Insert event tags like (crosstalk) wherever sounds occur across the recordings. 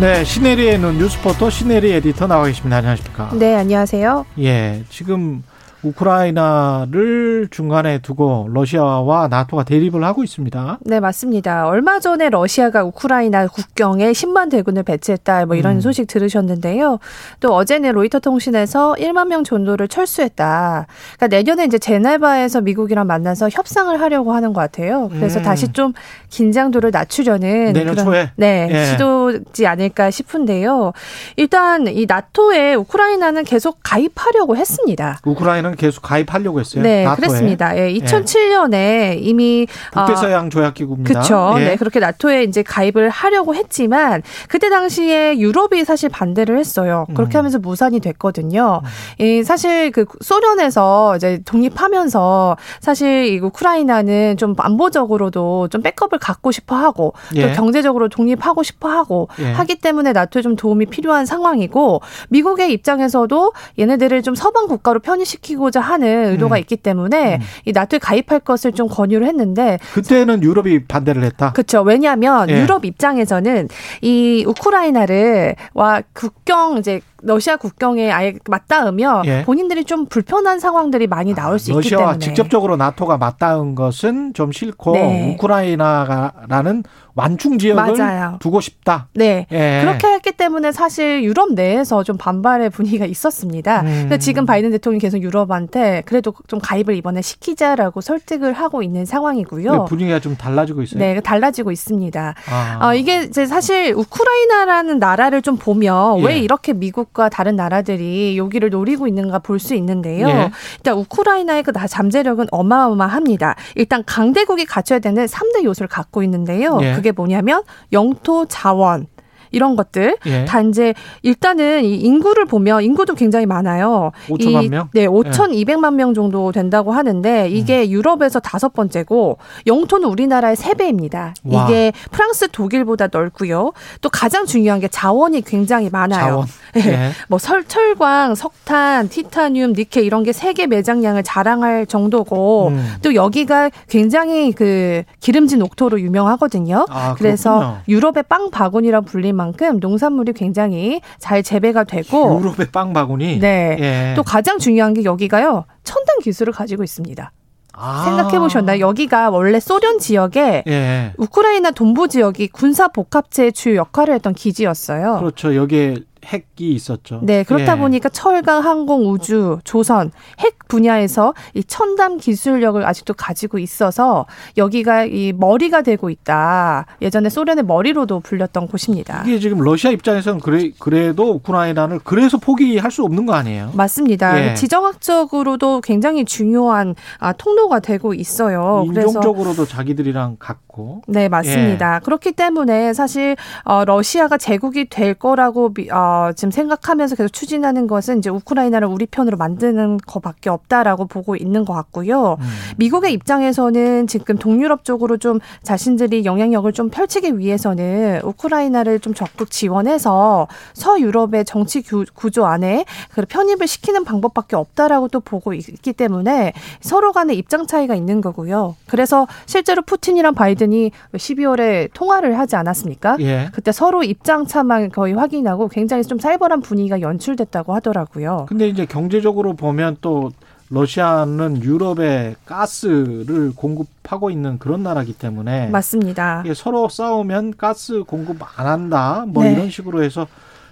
네, 시네리의 눈 뉴스포터 시네리 에디터 나와 계십니다. 안녕하십니까? 네, 안녕하세요. 예, 지금 우크라이나를 중간에 두고 러시아와 나토가 대립을 하고 있습니다. 네, 맞습니다. 얼마 전에 러시아가 우크라이나 국경에 10만 대군을 배치했다. 뭐 이런 음. 소식 들으셨는데요. 또 어제는 로이터 통신에서 1만 명 정도를 철수했다. 그러니까 내년에 이제 제네바에서 미국이랑 만나서 협상을 하려고 하는 것 같아요. 그래서 음. 다시 좀 긴장도를 낮추려는 내년 그런 초에 네, 예. 시도지 않을까 싶은데요. 일단 이 나토에 우크라이나는 계속 가입하려고 했습니다. 우크라이나 우크라이나는 계속 가입하려고 했어요. 네. 그랬습니다. 예, 2007년에 예. 이미 북대서양 조약 기구입니다. 그렇죠. 예. 네, 그렇게 나토에 이제 가입을 하려고 했지만 그때 당시에 유럽이 사실 반대를 했어요. 그렇게 음. 하면서 무산이 됐거든요. 음. 이 사실 그 소련에서 이제 독립하면서 사실 이 우크라이나는 좀 안보적으로도 좀 백업을 갖고 싶어 하고 예. 또 경제적으로 독립하고 싶어 하고 예. 하기 때문에 나토에 좀 도움이 필요한 상황이고 미국의 입장에서도 얘네들을 좀 서방 국가로 편입시키고 지키고자 하는 의도가 음. 있기 때문에 음. 이 나토에 가입할 것을 좀 권유를 했는데 그때는 유럽이 반대를 했다. 그렇죠. 왜냐하면 예. 유럽 입장에서는 이 우크라이나를 와 국경 이제 러시아 국경에 아예 맞닿으면 예. 본인들이 좀 불편한 상황들이 많이 나올 수 아, 있기 때문에 직접적으로 나토가 맞닿은 것은 좀 싫고 네. 우크라이나라는 완충 지역을 맞아요. 두고 싶다. 네. 예. 그렇게 했기 때문에 사실 유럽 내에서 좀 반발의 분위기가 있었습니다. 음. 지금 바이든 대통령이 계속 유럽한테 그래도 좀 가입을 이번에 시키자라고 설득을 하고 있는 상황이고요. 분위기가 좀 달라지고 있어요. 네, 달라지고 있습니다. 아. 어, 이게 이제 사실 우크라이나라는 나라를 좀 보면 예. 왜 이렇게 미국 과 다른 나라들이 여기를 노리고 있는가 볼 수 있는데요. 예. 일단 우크라이나의 그 잠재력은 어마어마합니다. 일단 강대국이 갖춰야 되는 3대 요소를 갖고 있는데요. 예. 그게 뭐냐면 영토 자원, 이런 것들. 예. 단지 일단은 이 인구를 보면 인구도 굉장히 많아요. 5천만 명? 네, 5,200만 예. 명 정도 된다고 하는데 이게 음. 유럽에서 다섯 번째고 영토는 우리나라의 세 배입니다. 이게 프랑스, 독일보다 넓고요. 또 가장 중요한 게 자원이 굉장히 많아요. 자원. 네. 예. 뭐 설, 철광, 석탄, 티타늄, 니켈 이런 게 세계 매장량을 자랑할 정도고 음. 또 여기가 굉장히 그 기름진 옥토로 유명하거든요. 아, 그래서 유럽의 빵 바구니라 불리면 만큼 농산물이 굉장히 잘 재배가 되고 유럽의 빵 바구니. 네. 예. 또 가장 중요한 게 여기가요. 첨단 기술을 가지고 있습니다. 아. 생각해 보셨나요? 여기가 원래 소련 지역에 예. 우크라이나 동부 지역이 군사 복합체의 주요 역할을 했던 기지였어요. 그렇죠. 여기에 핵이 있었죠. 네, 그렇다 예. 보니까 철강, 항공, 우주, 조선, 핵 분야에서 이 첨단 기술력을 아직도 가지고 있어서 여기가 이 머리가 되고 있다. 예전에 소련의 머리로도 불렸던 곳입니다. 이게 지금 러시아 입장에서는 그래 그래도 우크라이나를 그래서 포기할 수 없는 거 아니에요? 맞습니다. 예. 지정학적으로도 굉장히 중요한 아, 통로가 되고 있어요. 인종적으로도 자기들이랑 같고. 네, 맞습니다. 예. 그렇기 때문에 사실 어, 러시아가 제국이 될 거라고 어, 지금 생각하면서 계속 추진하는 것은 이제 우크라이나를 우리 편으로 만드는 것밖에 없다라고 보고 있는 것 같고요. 음. 미국의 입장에서는 지금 동유럽 쪽으로 좀 자신들이 영향력을 좀 펼치기 위해서는 우크라이나를 좀 적극 지원해서 서유럽의 정치 구조 안에 편입을 시키는 방법밖에 없다라고 또 보고 있기 때문에 서로 간의 입장 차이가 있는 거고요. 그래서 실제로 푸틴이랑 바이든이 12월에 통화를 하지 않았습니까? 예. 그때 서로 입장 차만 거의 확인하고 굉장히 상황에서 좀 살벌한 분위기가 연출됐다고 하더라고요. 근데 이제 경제적으로 보면 또 러시아는 유럽에 가스를 공급하고 있는 그런 나라기 때문에 맞습니다. 서로 싸우면 가스 공급 안 한다 뭐 네. 이런 식으로 해서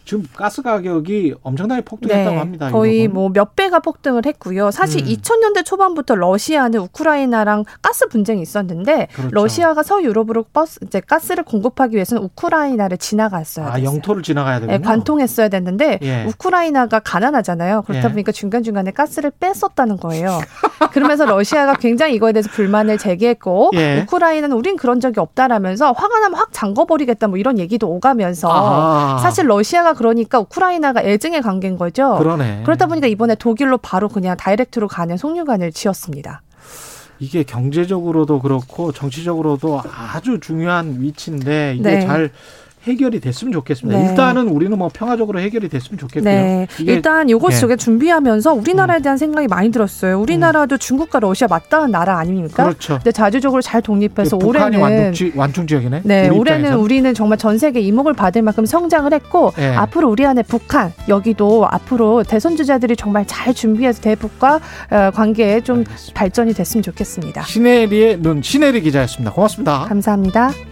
지금 가스 가격이 엄청나게 폭등했다고 네, 합니다. 거의 뭐 몇 배가 폭등을 했고요. 사실 음. 2000년대 초반부터 러시아는 우크라이나랑 가스 분쟁이 있었는데 그렇죠. 러시아가 서유럽으로 버스 이제 가스를 공급하기 위해서는 우크라이나를 지나갔어야 아, 영토를 지나가야 되군요. 네, 관통했어야 됐는데 예. 우크라이나가 가난하잖아요. 그렇다 예. 보니까 중간중간에 가스를 뺐었다는 거예요. (laughs) 그러면서 러시아가 굉장히 이거에 대해서 불만을 제기했고 예. 우크라이나는 우린 그런 적이 없다라면서 화가 나면 확 잠궈버리겠다 뭐 이런 얘기도 오가면서 아하. 사실 러시아가 그러니까 우크라이나가 애증의 관계인 거죠. 그러네. 그러다 보니까 이번에 독일로 바로 그냥 direct로 가는 송유관을 지었습니다. 이게 경제적으로도 그렇고 정치적으로도 아주 중요한 위치인데 이게 네. 잘 해결이 됐으면 좋겠습니다. 네. 일단은 우리는 뭐 평화적으로 해결이 됐으면 좋겠고요. 네. 일단 예. 속에 준비하면서 우리나라에 대한 생각이 많이 들었어요. 우리나라도 중국과 러시아 맞닿은 나라 아닙니까? 그렇죠. 근데 자주적으로 잘 독립해서 북한이 올해는 완충지, 완충 지역이네. 네, 우리 올해는 입장에서는. 우리는 정말 전 세계 이목을 받을 만큼 성장을 했고 예. 앞으로 우리 안에 북한 여기도 앞으로 대선 주자들이 정말 잘 준비해서 대북과 어, 관계에 좀 알겠습니다. 발전이 됐으면 좋겠습니다. 신혜리의 눈 신혜리 기자였습니다. 고맙습니다. 감사합니다.